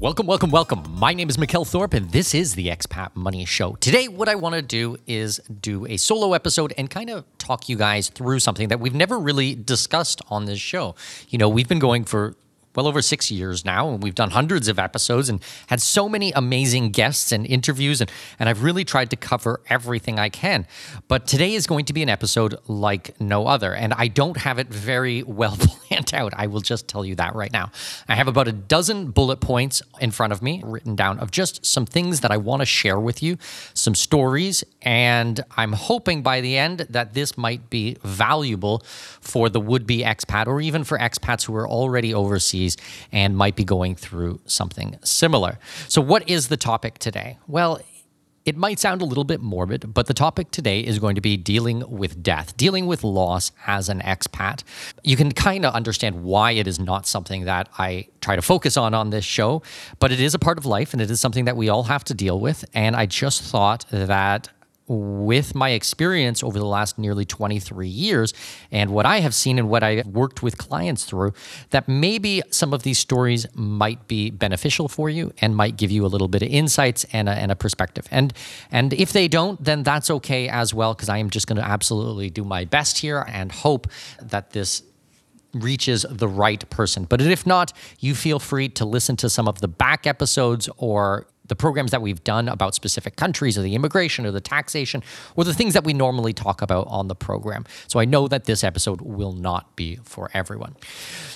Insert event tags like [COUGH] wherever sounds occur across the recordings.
Welcome, welcome, welcome. My name is Mikkel Thorup, and this is the Expat Money Show. Today, what I want to do is do a solo episode and kind of talk you guys through something that we've never really discussed on this show. You know, we've been going for well over six years now, and we've done hundreds of episodes and had so many amazing guests and interviews, and, and I've really tried to cover everything I can. But today is going to be an episode like no other, and I don't have it very well [LAUGHS] planned out. I will just tell you that right now. I have about a dozen bullet points in front of me written down of just some things that I want to share with you, some stories, and I'm hoping by the end that this might be valuable for the would be expat or even for expats who are already overseas and might be going through something similar. So, what is the topic today? Well, it might sound a little bit morbid, but the topic today is going to be dealing with death, dealing with loss as an expat. You can kind of understand why it is not something that I try to focus on on this show, but it is a part of life and it is something that we all have to deal with. And I just thought that with my experience over the last nearly 23 years and what I have seen and what I've worked with clients through, that maybe some of these stories might be beneficial for you and might give you a little bit of insights and a, and a perspective. And and if they don't, then that's okay as well, because I am just going to absolutely do my best here and hope that this reaches the right person. But if not, you feel free to listen to some of the back episodes or the programs that we've done about specific countries or the immigration or the taxation or the things that we normally talk about on the program. So I know that this episode will not be for everyone.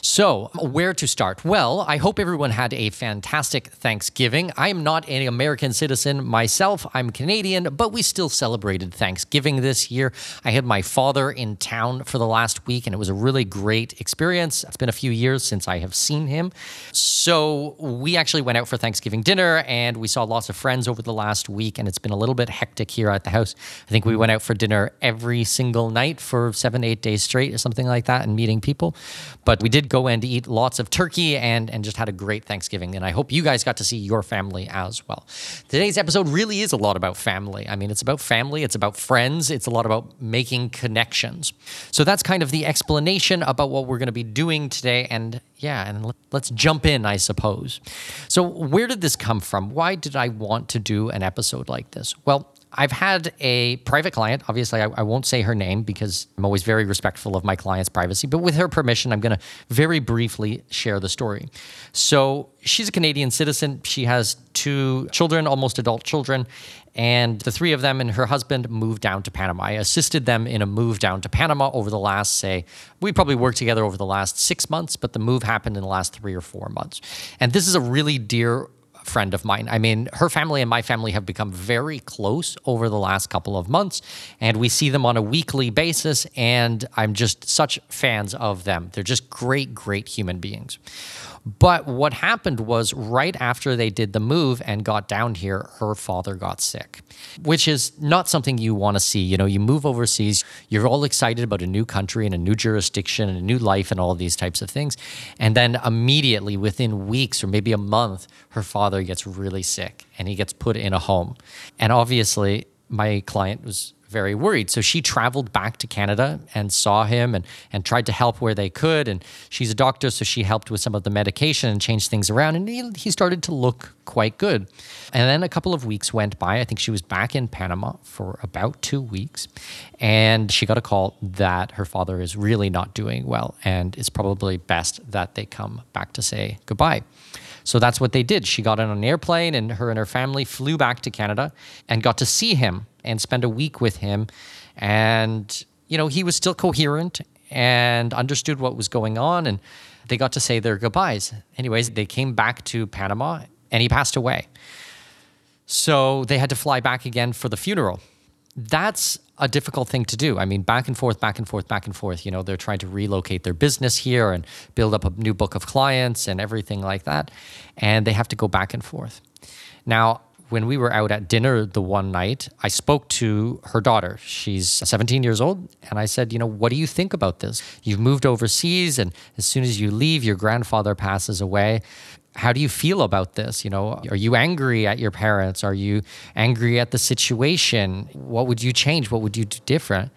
So, where to start? Well, I hope everyone had a fantastic Thanksgiving. I am not an American citizen myself, I'm Canadian, but we still celebrated Thanksgiving this year. I had my father in town for the last week, and it was a really great experience. It's been a few years since I have seen him. So, we actually went out for Thanksgiving dinner and we saw lots of friends over the last week, and it's been a little bit hectic here at the house. I think we went out for dinner every single night for seven, eight days straight, or something like that, and meeting people. But we did go and eat lots of turkey and, and just had a great Thanksgiving. And I hope you guys got to see your family as well. Today's episode really is a lot about family. I mean, it's about family, it's about friends, it's a lot about making connections. So that's kind of the explanation about what we're going to be doing today. And yeah, and let's jump in, I suppose. So, where did this come from? Why did I want to do an episode like this? Well, I've had a private client. Obviously, I, I, won't say her name because I'm always very respectful of my client's privacy. But with her permission, I'm going to very briefly share the story. So, she's a Canadian citizen. She has two children, almost adult children. And the three of them and her husband moved down to Panama. I assisted them in a move down to Panama over the last, say, we probably worked together over the last six months, but the move happened in the last three or four months. And this is a really dear friend of mine. I mean, her family and my family have become very close over the last couple of months, and we see them on a weekly basis, and I'm just such fans of them. They're just great, great human beings. But what happened was right after they did the move and got down here, her father got sick, which is not something you want to see. You know, you move overseas, you're all excited about a new country and a new jurisdiction and a new life and all these types of things. And then immediately within weeks or maybe a month, her father gets really sick and he gets put in a home. And obviously, my client was very worried. So she traveled back to Canada and saw him and, and tried to help where they could. And she's a doctor, so she helped with some of the medication and changed things around. And he, he started to look quite good. And then a couple of weeks went by. I think she was back in Panama for about two weeks. And she got a call that her father is really not doing well and it's probably best that they come back to say goodbye. So that's what they did. She got on an airplane and her and her family flew back to Canada and got to see him and spend a week with him. And, you know, he was still coherent and understood what was going on. And they got to say their goodbyes. Anyways, they came back to Panama and he passed away. So they had to fly back again for the funeral. That's a difficult thing to do. I mean, back and forth, back and forth, back and forth. You know, they're trying to relocate their business here and build up a new book of clients and everything like that. And they have to go back and forth. Now, when we were out at dinner the one night, I spoke to her daughter. She's 17 years old. And I said, You know, what do you think about this? You've moved overseas, and as soon as you leave, your grandfather passes away how do you feel about this? You know, are you angry at your parents? Are you angry at the situation? What would you change? What would you do different?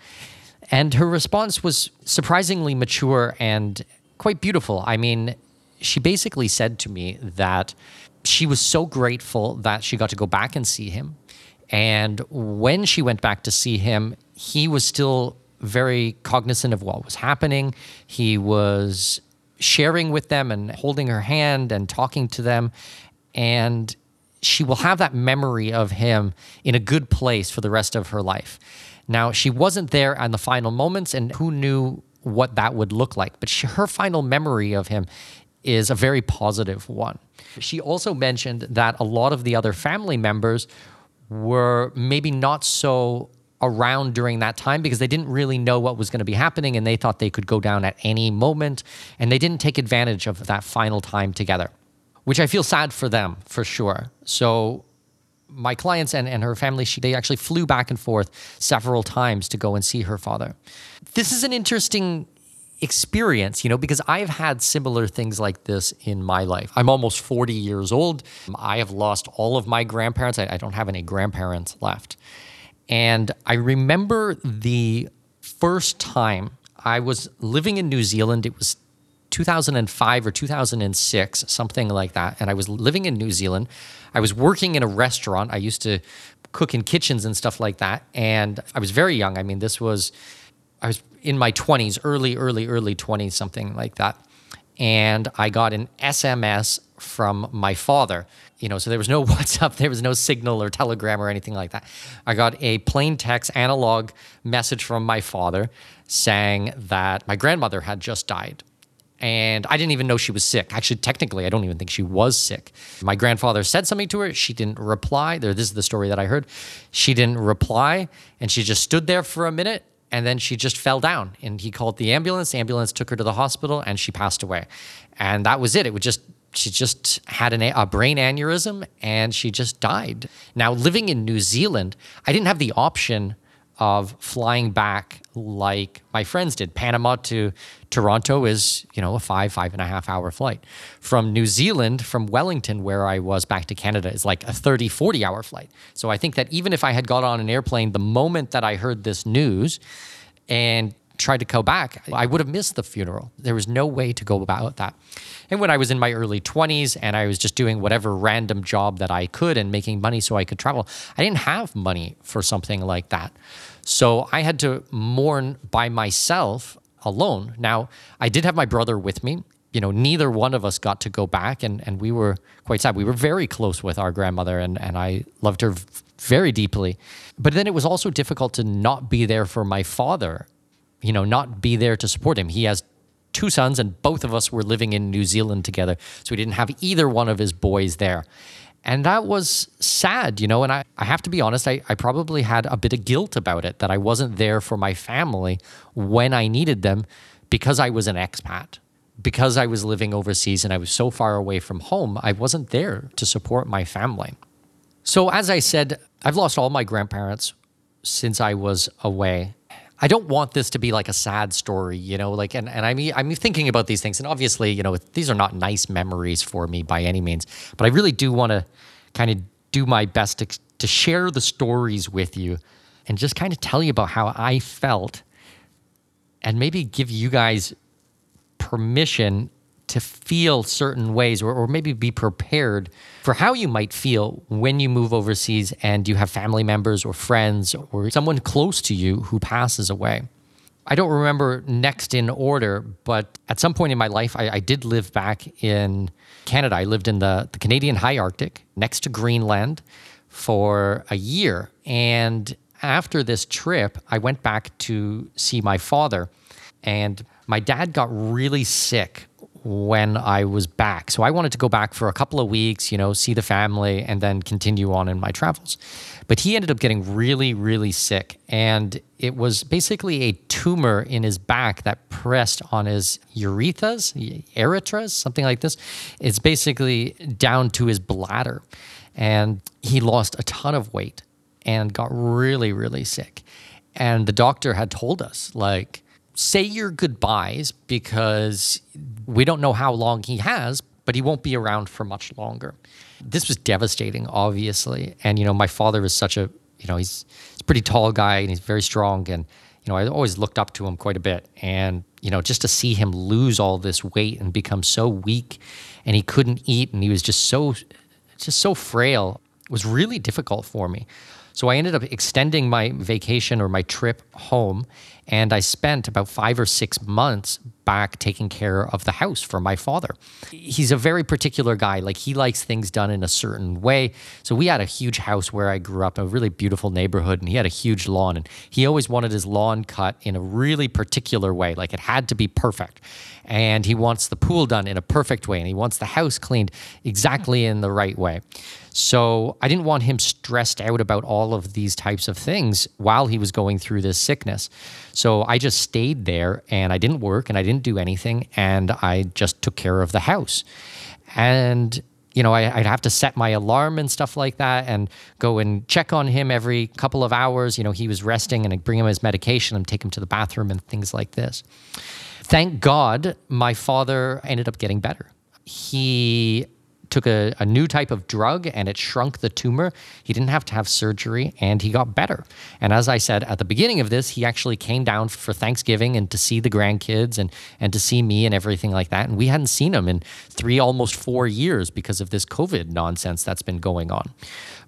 And her response was surprisingly mature and quite beautiful. I mean, she basically said to me that she was so grateful that she got to go back and see him. And when she went back to see him, he was still very cognizant of what was happening. He was sharing with them and holding her hand and talking to them. And she will have that memory of him in a good place for the rest of her life. Now, she wasn't there on the final moments, and who knew what that would look like, but she, her final memory of him is a very positive one. She also mentioned that a lot of the other family members were maybe not so around during that time because they didn't really know what was going to be happening and they thought they could go down at any moment and they didn't take advantage of that final time together, which I feel sad for them for sure. So my clients and, and her family, she, they actually flew back and forth several times to go and see her father. This is an interesting experience, you know, because I've had similar things like this in my life. I'm almost 40 years old. I have lost all of my grandparents. I, I don't have any grandparents left. And I remember the first time I was living in New Zealand. It was 2005 or 2006, something like that. And I was living in New Zealand. I was working in a restaurant. I used to cook in kitchens and stuff like that. And I was very young. I mean, this was, I was in my 20s, early, early, early 20s, something like that. And I got an SMS from my father you know, so there was no [LAUGHS] WhatsApp, there was no Signal or Telegram or anything like that. I got a plain text analog message from my father saying that my grandmother had just died. And I didn't even know she was sick. Actually, technically, I don't even think she was sick. My grandfather said something to her. She didn't reply. There, this is the story that I heard. She didn't reply, and she just stood there for a minute, and then she just fell down. And he called the ambulance. The ambulance took her to the hospital, and she passed away. And that was it. It would just she just had an, a brain aneurysm and she just died. Now, living in New Zealand, I didn't have the option of flying back like my friends did. Panama to Toronto is, you know, a five, five and a half hour flight. From New Zealand, from Wellington, where I was back to Canada, is like a 30, 40 hour flight. So I think that even if I had got on an airplane the moment that I heard this news and tried to go back, I would have missed the funeral. There was no way to go about that. And when I was in my early 20s and I was just doing whatever random job that I could and making money so I could travel, I didn't have money for something like that. So I had to mourn by myself alone. Now, I did have my brother with me. You know, neither one of us got to go back, and, and we were quite sad. We were very close with our grandmother, and, and I loved her very deeply. But then it was also difficult to not be there for my father you know, not be there to support him. He has two sons, and both of us were living in New Zealand together. So we didn't have either one of his boys there. And that was sad, you know. And I, I have to be honest, I, I probably had a bit of guilt about it that I wasn't there for my family when I needed them because I was an expat. Because I was living overseas and I was so far away from home, I wasn't there to support my family. So, as I said, I've lost all my grandparents since I was away. I don't want this to be like a sad story, you know, like, and, and I'm, I'm thinking about these things. And obviously, you know, these are not nice memories for me by any means, but I really do want to kind of do my best to, to share the stories with you and just kind of tell you about how I felt and maybe give you guys permission to feel certain ways or, or maybe be prepared for how you might feel when you move overseas and you have family members or friends or someone close to you who passes away. I don't remember next in order, but at some point in my life, I, I, did live back in Canada. I lived in the, the Canadian high Arctic next to Greenland for a year. And after this trip, I went back to see my father. And my dad got really sick when I was back. So I wanted to go back for a couple of weeks, you know, see the family and then continue on in my travels. But he ended up getting really, really sick. And it was basically a tumor in his back that pressed on his urethras, erythras, something like this. It's basically down to his bladder. And he lost a ton of weight and got really, really sick. And the doctor had told us, like, say your goodbyes because we don't know how long he has, but he won't be around for much longer. This was devastating, obviously. And, you know, my father is such a, you know, he's, he's a pretty tall guy and he's very strong. And, you know, I always looked up to him quite a bit. And, you know, just to see him lose all this weight and become so weak and he couldn't eat and he was just so, just so frail was really difficult for me. So I ended up extending my vacation or my trip home, and I spent about five or six months back taking care of the house for my father. He's a very particular guy. Like he likes things done in a certain way. So we had a huge house where I grew up, a really beautiful neighborhood, and he had a huge lawn. And he always wanted his lawn cut in a really particular way. Like it had to be perfect. And he wants the pool done in a perfect way. And he wants the house cleaned exactly in the right way. So I didn't want him stressed out about all of these types of things while he was going through this sickness. So I just stayed there and I didn't work and I didn't do anything and I just took care of the house. And you know, I, would have to set my alarm and stuff like that and go and check on him every couple of hours. You know, he was resting and I'd bring him his medication and take him to the bathroom and things like this. Thank God my father ended up getting better. He took a, a, new type of drug and it shrunk the tumor. He didn't have to have surgery and he got better. And as I said at the beginning of this, he actually came down for Thanksgiving and to see the grandkids and, and to see me and everything like that. And we hadn't seen him in three, almost four years because of this COVID nonsense that's been going on.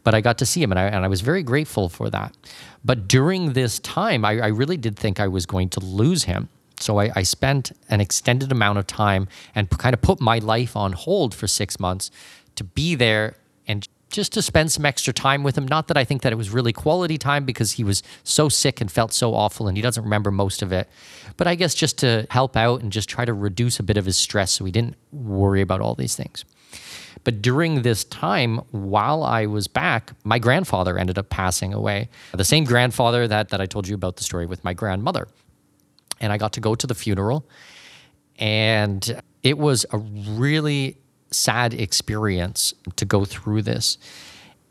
But I got to see him and I, and I was very grateful for that. But during this time, I, I really did think I was going to lose him. So I, I, spent an extended amount of time and kind of put my life on hold for six months to be there and just to spend some extra time with him. Not that I think that it was really quality time because he was so sick and felt so awful and he doesn't remember most of it. But I guess just to help out and just try to reduce a bit of his stress so he didn't worry about all these things. But during this time, while I was back, my grandfather ended up passing away. The same grandfather that, that I told you about the story with my grandmother and I got to go to the funeral. And it was a really sad experience to go through this.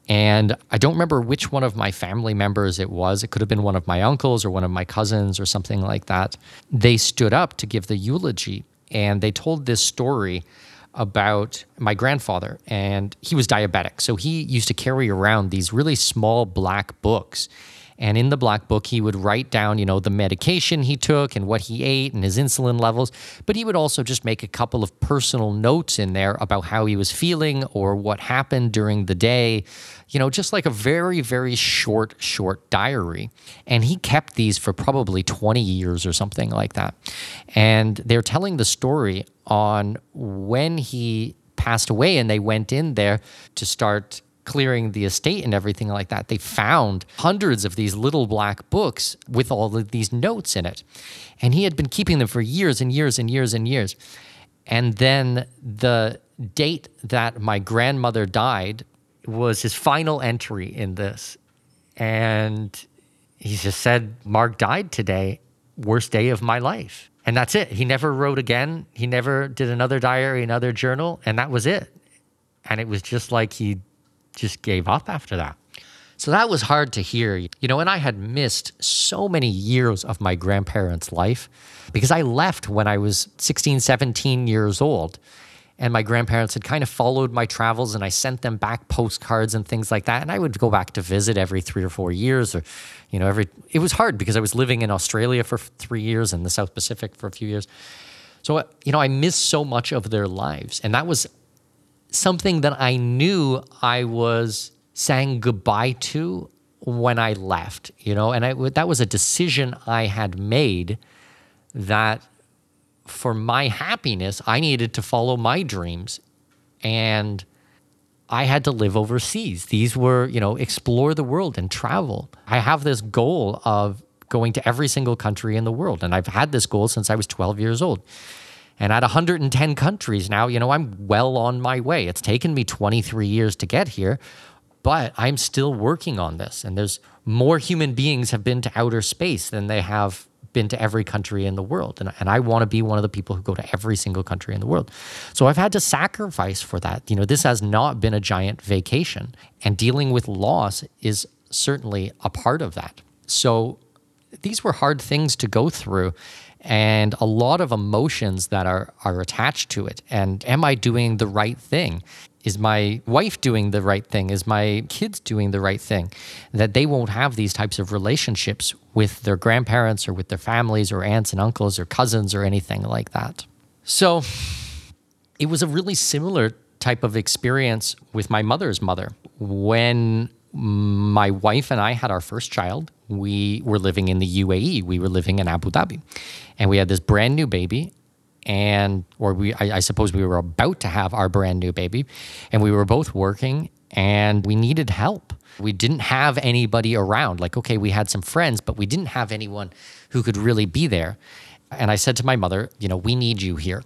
And I don't remember which one of my family members it was. It could have been one of my uncles or one of my cousins or something like that. They stood up to give the eulogy and they told this story about my grandfather. And he was diabetic. So he used to carry around these really small black books and in the black book, he would write down, you know, the medication he took and what he ate and his insulin levels. But he would also just make a couple of personal notes in there about how he was feeling or what happened during the day, you know, just like a very, very short, short diary. And he kept these for probably 20 years or something like that. And they're telling the story on when he passed away and they went in there to start clearing the estate and everything like that, they found hundreds of these little black books with all of these notes in it. And he had been keeping them for years and years and years and years. And then the date that my grandmother died was his final entry in this. And he just said, Mark died today, worst day of my life. And that's it. He never wrote again. He never did another diary, another journal, and that was it. And it was just like he just gave up after that. So that was hard to hear, you know, and I had missed so many years of my grandparents' life because I left when I was 16, 17 years old. and my grandparents had kind of followed my travels and I sent them back postcards and things like that and I would go back to visit every 3 or 4 years or you know every it was hard because I was living in Australia for 3 years and the South Pacific for a few years so uh, you know I missed so much of their lives and that was something that I knew I was saying goodbye to when I left you know and I that was a decision I had made that for my happiness, I needed to follow my dreams. And I had to live overseas. These were, you know, explore the world and travel. I have this goal of going to every single country in the world. And I've had this goal since I was 12 years old. And at 110 countries now, you know, I'm well on my way. It's taken me 23 years to get here, but I'm still working on this. And there's more human beings have been to outer space than they have been to every country in the world. And, and I want to be one of the people who go to every single country in the world. So I've had to sacrifice for that. You know, this has not been a giant vacation. And dealing with loss is certainly a part of that. So these were hard things to go through and a lot of emotions that are are attached to it and am i doing the right thing is my wife doing the right thing? Is my kids doing the right thing? That they won't have these types of relationships with their grandparents or with their families or aunts and uncles or cousins or anything like that. So it was a really similar type of experience with my mother's mother. When my wife and I had our first child, we were living in the UAE. We were living in Abu Dhabi. And we had this brand new baby and or we I, I, suppose we were about to have our brand new baby and we were both working and we needed help. We didn't have anybody around. Like okay we had some friends but we didn't have anyone who could really be there. And i said to my mother you know we need you here.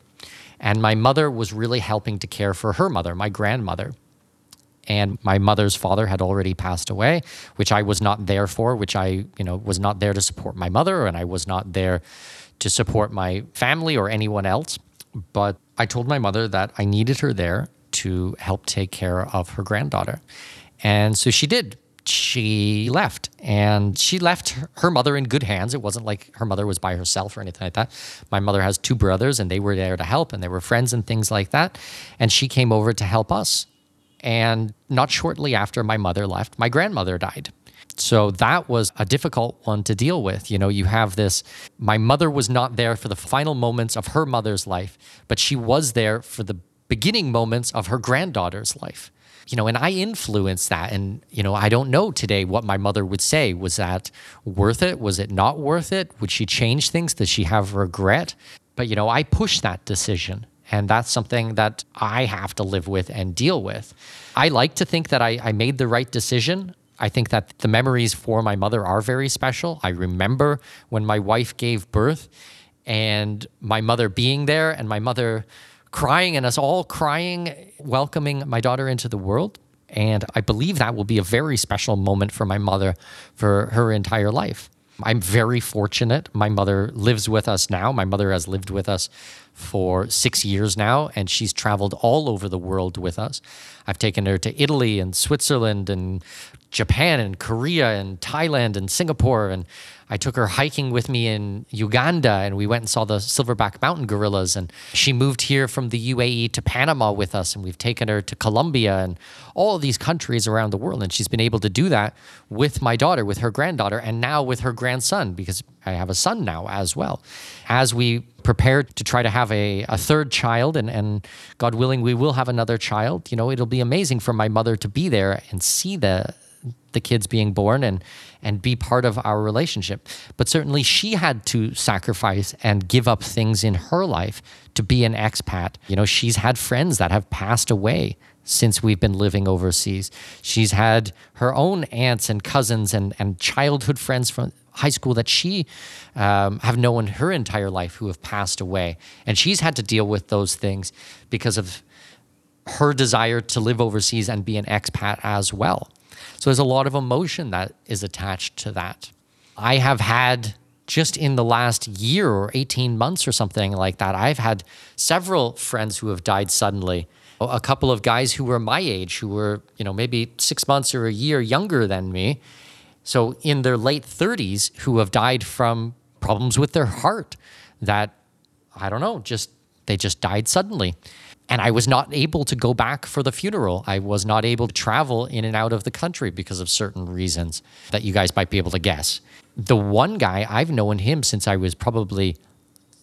And my mother was really helping to care for her mother my grandmother. And my mother's father had already passed away which i was not there for which i you know was not there to support my mother and i was not there to support my family or anyone else. But I told my mother that I needed her there to help take care of her granddaughter. And so she did. She left and she left her mother in good hands. It wasn't like her mother was by herself or anything like that. My mother has two brothers and they were there to help and they were friends and things like that. And she came over to help us. And not shortly after my mother left, my grandmother died. So that was a difficult one to deal with. You know, you have this my mother was not there for the final moments of her mother's life, but she was there for the beginning moments of her granddaughter's life. You know, and I influenced that. And, you know, I don't know today what my mother would say. Was that worth it? Was it not worth it? Would she change things? Does she have regret? But, you know, I pushed that decision. And that's something that I have to live with and deal with. I like to think that I, I made the right decision. I think that the memories for my mother are very special. I remember when my wife gave birth and my mother being there and my mother crying and us all crying, welcoming my daughter into the world. And I believe that will be a very special moment for my mother for her entire life. I'm very fortunate. My mother lives with us now. My mother has lived with us for six years now, and she's traveled all over the world with us. I've taken her to Italy and Switzerland and Japan and Korea and Thailand and Singapore. And I took her hiking with me in Uganda and we went and saw the silverback mountain gorillas. And she moved here from the UAE to Panama with us. And we've taken her to Colombia and all these countries around the world. And she's been able to do that with my daughter, with her granddaughter, and now with her grandson, because I have a son now as well. As we prepare to try to have a, a third child, and, and God willing, we will have another child, you know, it'll be amazing for my mother to be there and see the the kids being born and and be part of our relationship. But certainly she had to sacrifice and give up things in her life to be an expat. You know, she's had friends that have passed away since we've been living overseas. She's had her own aunts and cousins and, and childhood friends from high school that she um, have known her entire life who have passed away. And she's had to deal with those things because of her desire to live overseas and be an expat as well. So there's a lot of emotion that is attached to that. I have had just in the last year or 18 months or something like that, I've had several friends who have died suddenly. A couple of guys who were my age, who were, you know, maybe six months or a year younger than me. So in their late 30s, who have died from problems with their heart that, I don't know, just they just died suddenly. And I was not able to go back for the funeral. I was not able to travel in and out of the country because of certain reasons that you guys might be able to guess. The one guy, I've known him since I was probably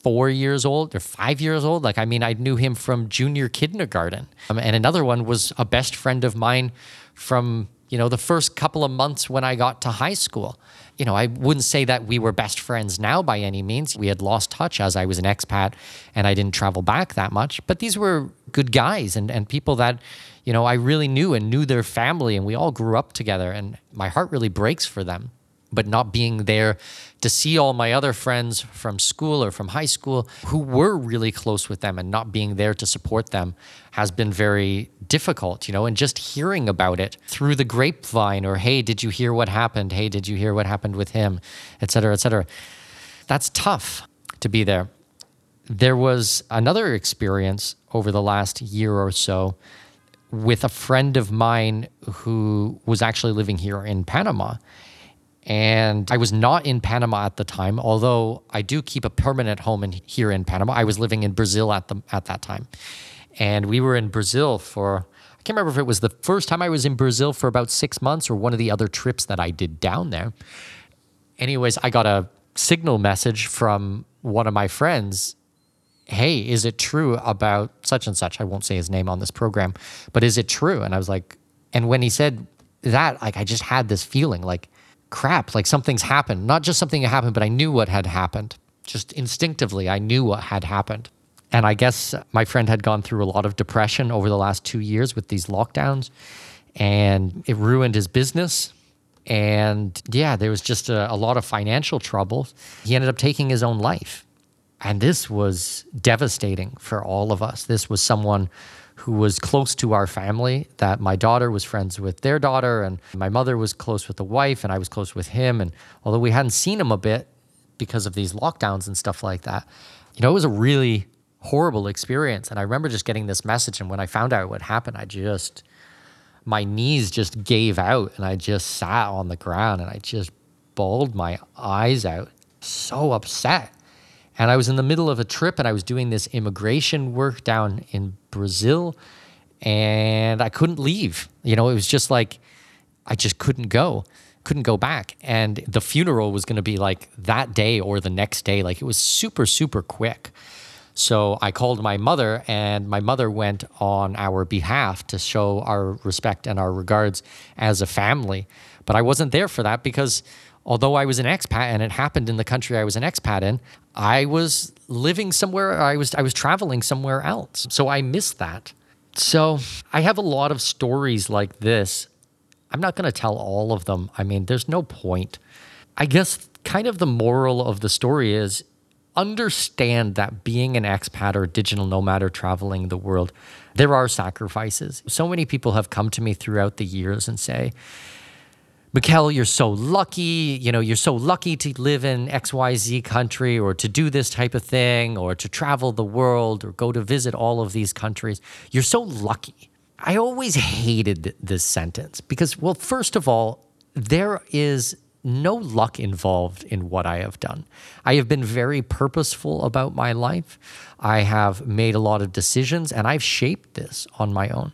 four years old or five years old. Like, I mean, I knew him from junior kindergarten. Um, and another one was a best friend of mine from, you know, the first couple of months when I got to high school. You know, I wouldn't say that we were best friends now by any means. We had lost touch as I was an expat and I didn't travel back that much. But these were good guys and, and people that, you know, I really knew and knew their family and we all grew up together. And my heart really breaks for them but not being there to see all my other friends from school or from high school who were really close with them and not being there to support them has been very difficult, you know, and just hearing about it through the grapevine or, hey, did you hear what happened? Hey, did you hear what happened with him? Et cetera, et cetera. That's tough to be there. There was another experience over the last year or so with a friend of mine who was actually living here in Panama and I was not in Panama at the time, although I do keep a permanent home in, here in Panama. I was living in Brazil at the at that time, and we were in Brazil for I can't remember if it was the first time I was in Brazil for about six months or one of the other trips that I did down there. Anyways, I got a signal message from one of my friends. Hey, is it true about such and such? I won't say his name on this program, but is it true? And I was like, and when he said that, like I just had this feeling like crap, like something's happened. Not just something happened, but I knew what had happened. Just instinctively, I knew what had happened. And I guess my friend had gone through a lot of depression over the last two years with these lockdowns, and it ruined his business. And yeah, there was just a, a lot of financial trouble. He ended up taking his own life. And this was devastating for all of us. This was someone who was close to our family, that my daughter was friends with their daughter, and my mother was close with the wife, and I was close with him. And although we hadn't seen him a bit because of these lockdowns and stuff like that, you know, it was a really horrible experience. And I remember just getting this message. And when I found out what happened, I just, my knees just gave out, and I just sat on the ground and I just bawled my eyes out. So upset. And I was in the middle of a trip and I was doing this immigration work down in Brazil and I couldn't leave. You know, it was just like I just couldn't go, couldn't go back. And the funeral was going to be like that day or the next day. Like it was super, super quick. So I called my mother, and my mother went on our behalf to show our respect and our regards as a family. But I wasn't there for that because although I was an expat and it happened in the country I was an expat in, I was living somewhere I was I was traveling somewhere else. So I missed that. So I have a lot of stories like this. I'm not going to tell all of them. I mean, there's no point. I guess kind of the moral of the story is understand that being an expat or digital nomad or traveling the world, there are sacrifices. So many people have come to me throughout the years and say, Mikkel, you're so lucky. You know, you're so lucky to live in XYZ country or to do this type of thing or to travel the world or go to visit all of these countries. You're so lucky. I always hated this sentence because, well, first of all, there is no luck involved in what I have done. I have been very purposeful about my life. I have made a lot of decisions and I've shaped this on my own.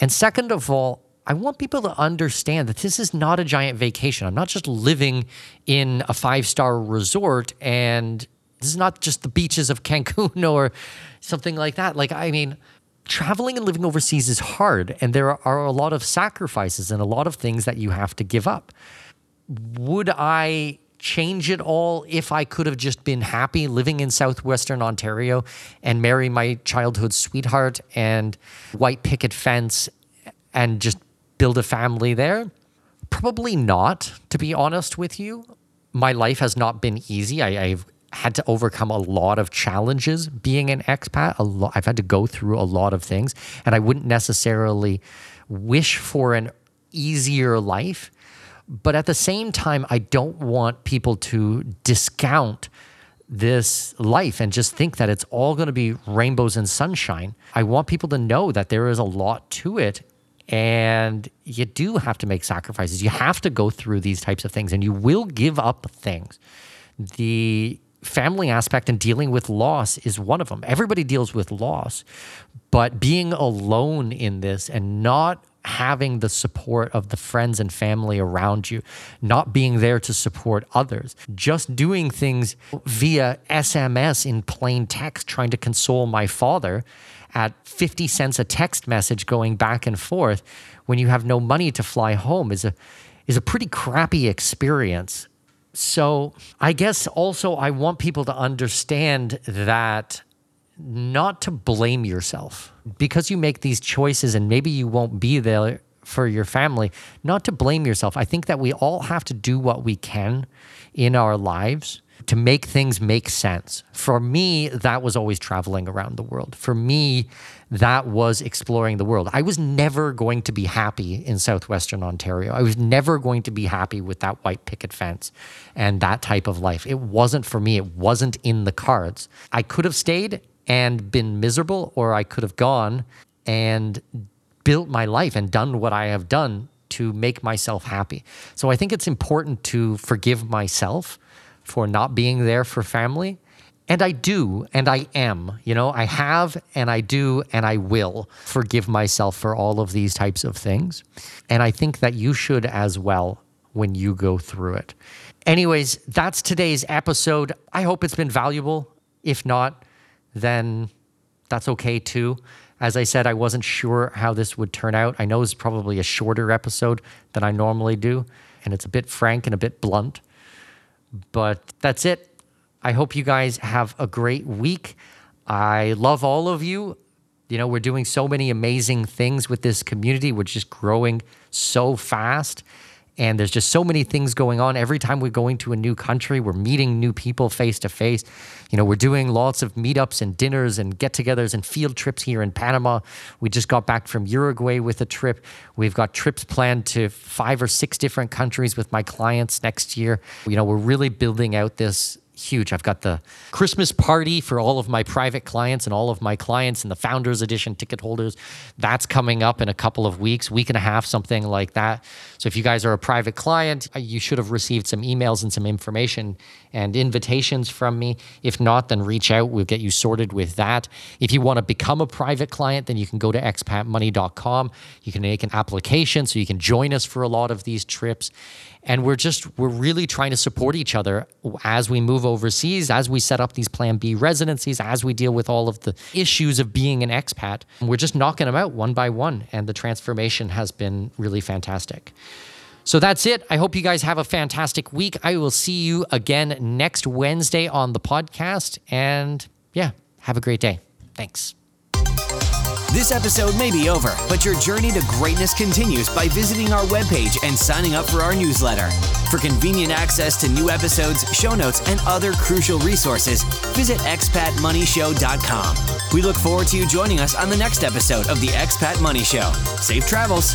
And second of all, I want people to understand that this is not a giant vacation. I'm not just living in a five star resort and this is not just the beaches of Cancun [LAUGHS] or something like that. Like, I mean, traveling and living overseas is hard and there are a lot of sacrifices and a lot of things that you have to give up. Would I change it all if I could have just been happy living in southwestern Ontario and marry my childhood sweetheart and white picket fence and just build a family there? Probably not, to be honest with you. My life has not been easy. I, have had to overcome a lot of challenges being an expat. A lot, I've had to go through a lot of things, and I wouldn't necessarily wish for an easier life. But at the same time, I don't want people to discount this life and just think that it's all going to be rainbows and sunshine. I want people to know that there is a lot to it and you do have to make sacrifices. You have to go through these types of things and you will give up things. The family aspect and dealing with loss is one of them. Everybody deals with loss, but being alone in this and not having the support of the friends and family around you, not being there to support others, just doing things via SMS in plain text, trying to console my father at 50 cents a text message going back and forth when you have no money to fly home is a is a pretty crappy experience. So, I guess also I want people to understand that not to blame yourself because you make these choices and maybe you won't be there for your family, not to blame yourself. I think that we all have to do what we can in our lives to make things make sense. For me, that was always traveling around the world. For me, that was exploring the world. I was never going to be happy in southwestern Ontario. I was never going to be happy with that white picket fence and that type of life. It wasn't for me, it wasn't in the cards. I could have stayed and been miserable, or I could have gone and built my life and done what I have done to make myself happy. So I think it's important to forgive myself for not being there for family. And I do, and I am. You know, I have, and I do, and I will forgive myself for all of these types of things. And I think that you should as well when you go through it. Anyways, that's today's episode. I hope it's been valuable. If not, then that's okay too. As I said, I wasn't sure how this would turn out. I know it's probably a shorter episode than I normally do, and it's a bit frank and a bit blunt. But that's it. I hope you guys have a great week. I love all of you. You know, we're doing so many amazing things with this community. We're just growing so fast. And there's just so many things going on. Every time we're going to a new country, we're meeting new people face to face. You know, we're doing lots of meetups and dinners and get togethers and field trips here in Panama. We just got back from Uruguay with a trip. We've got trips planned to five or six different countries with my clients next year. You know, we're really building out this huge. I've got the Christmas party for all of my private clients and all of my clients and the Founders Edition ticket holders. That's coming up in a couple of weeks, week and a half, something like that. So if you guys are a private client, uh, you should have received some emails and some information and invitations from me. If not, then reach out. We'll get you sorted with that. If you want to become a private client, then you can go to expatmoney.com. You can make an application so you can join us for a lot of these trips and we're just we're really trying to support each other as we move overseas as we set up these plan b residencies as we deal with all of the issues of being an expat we're just knocking them out one by one and the transformation has been really fantastic so that's it. I hope you guys have a fantastic week. I will see you again next Wednesday on the podcast. And yeah, have a great day. Thanks. This episode may be over, but your journey to greatness continues by visiting our webpage and signing up for our newsletter. For convenient access to new episodes, show notes, and other crucial resources, visit expatmoneyshow.com. We look forward to you joining us on the next episode of the Expat Money Show. Safe travels.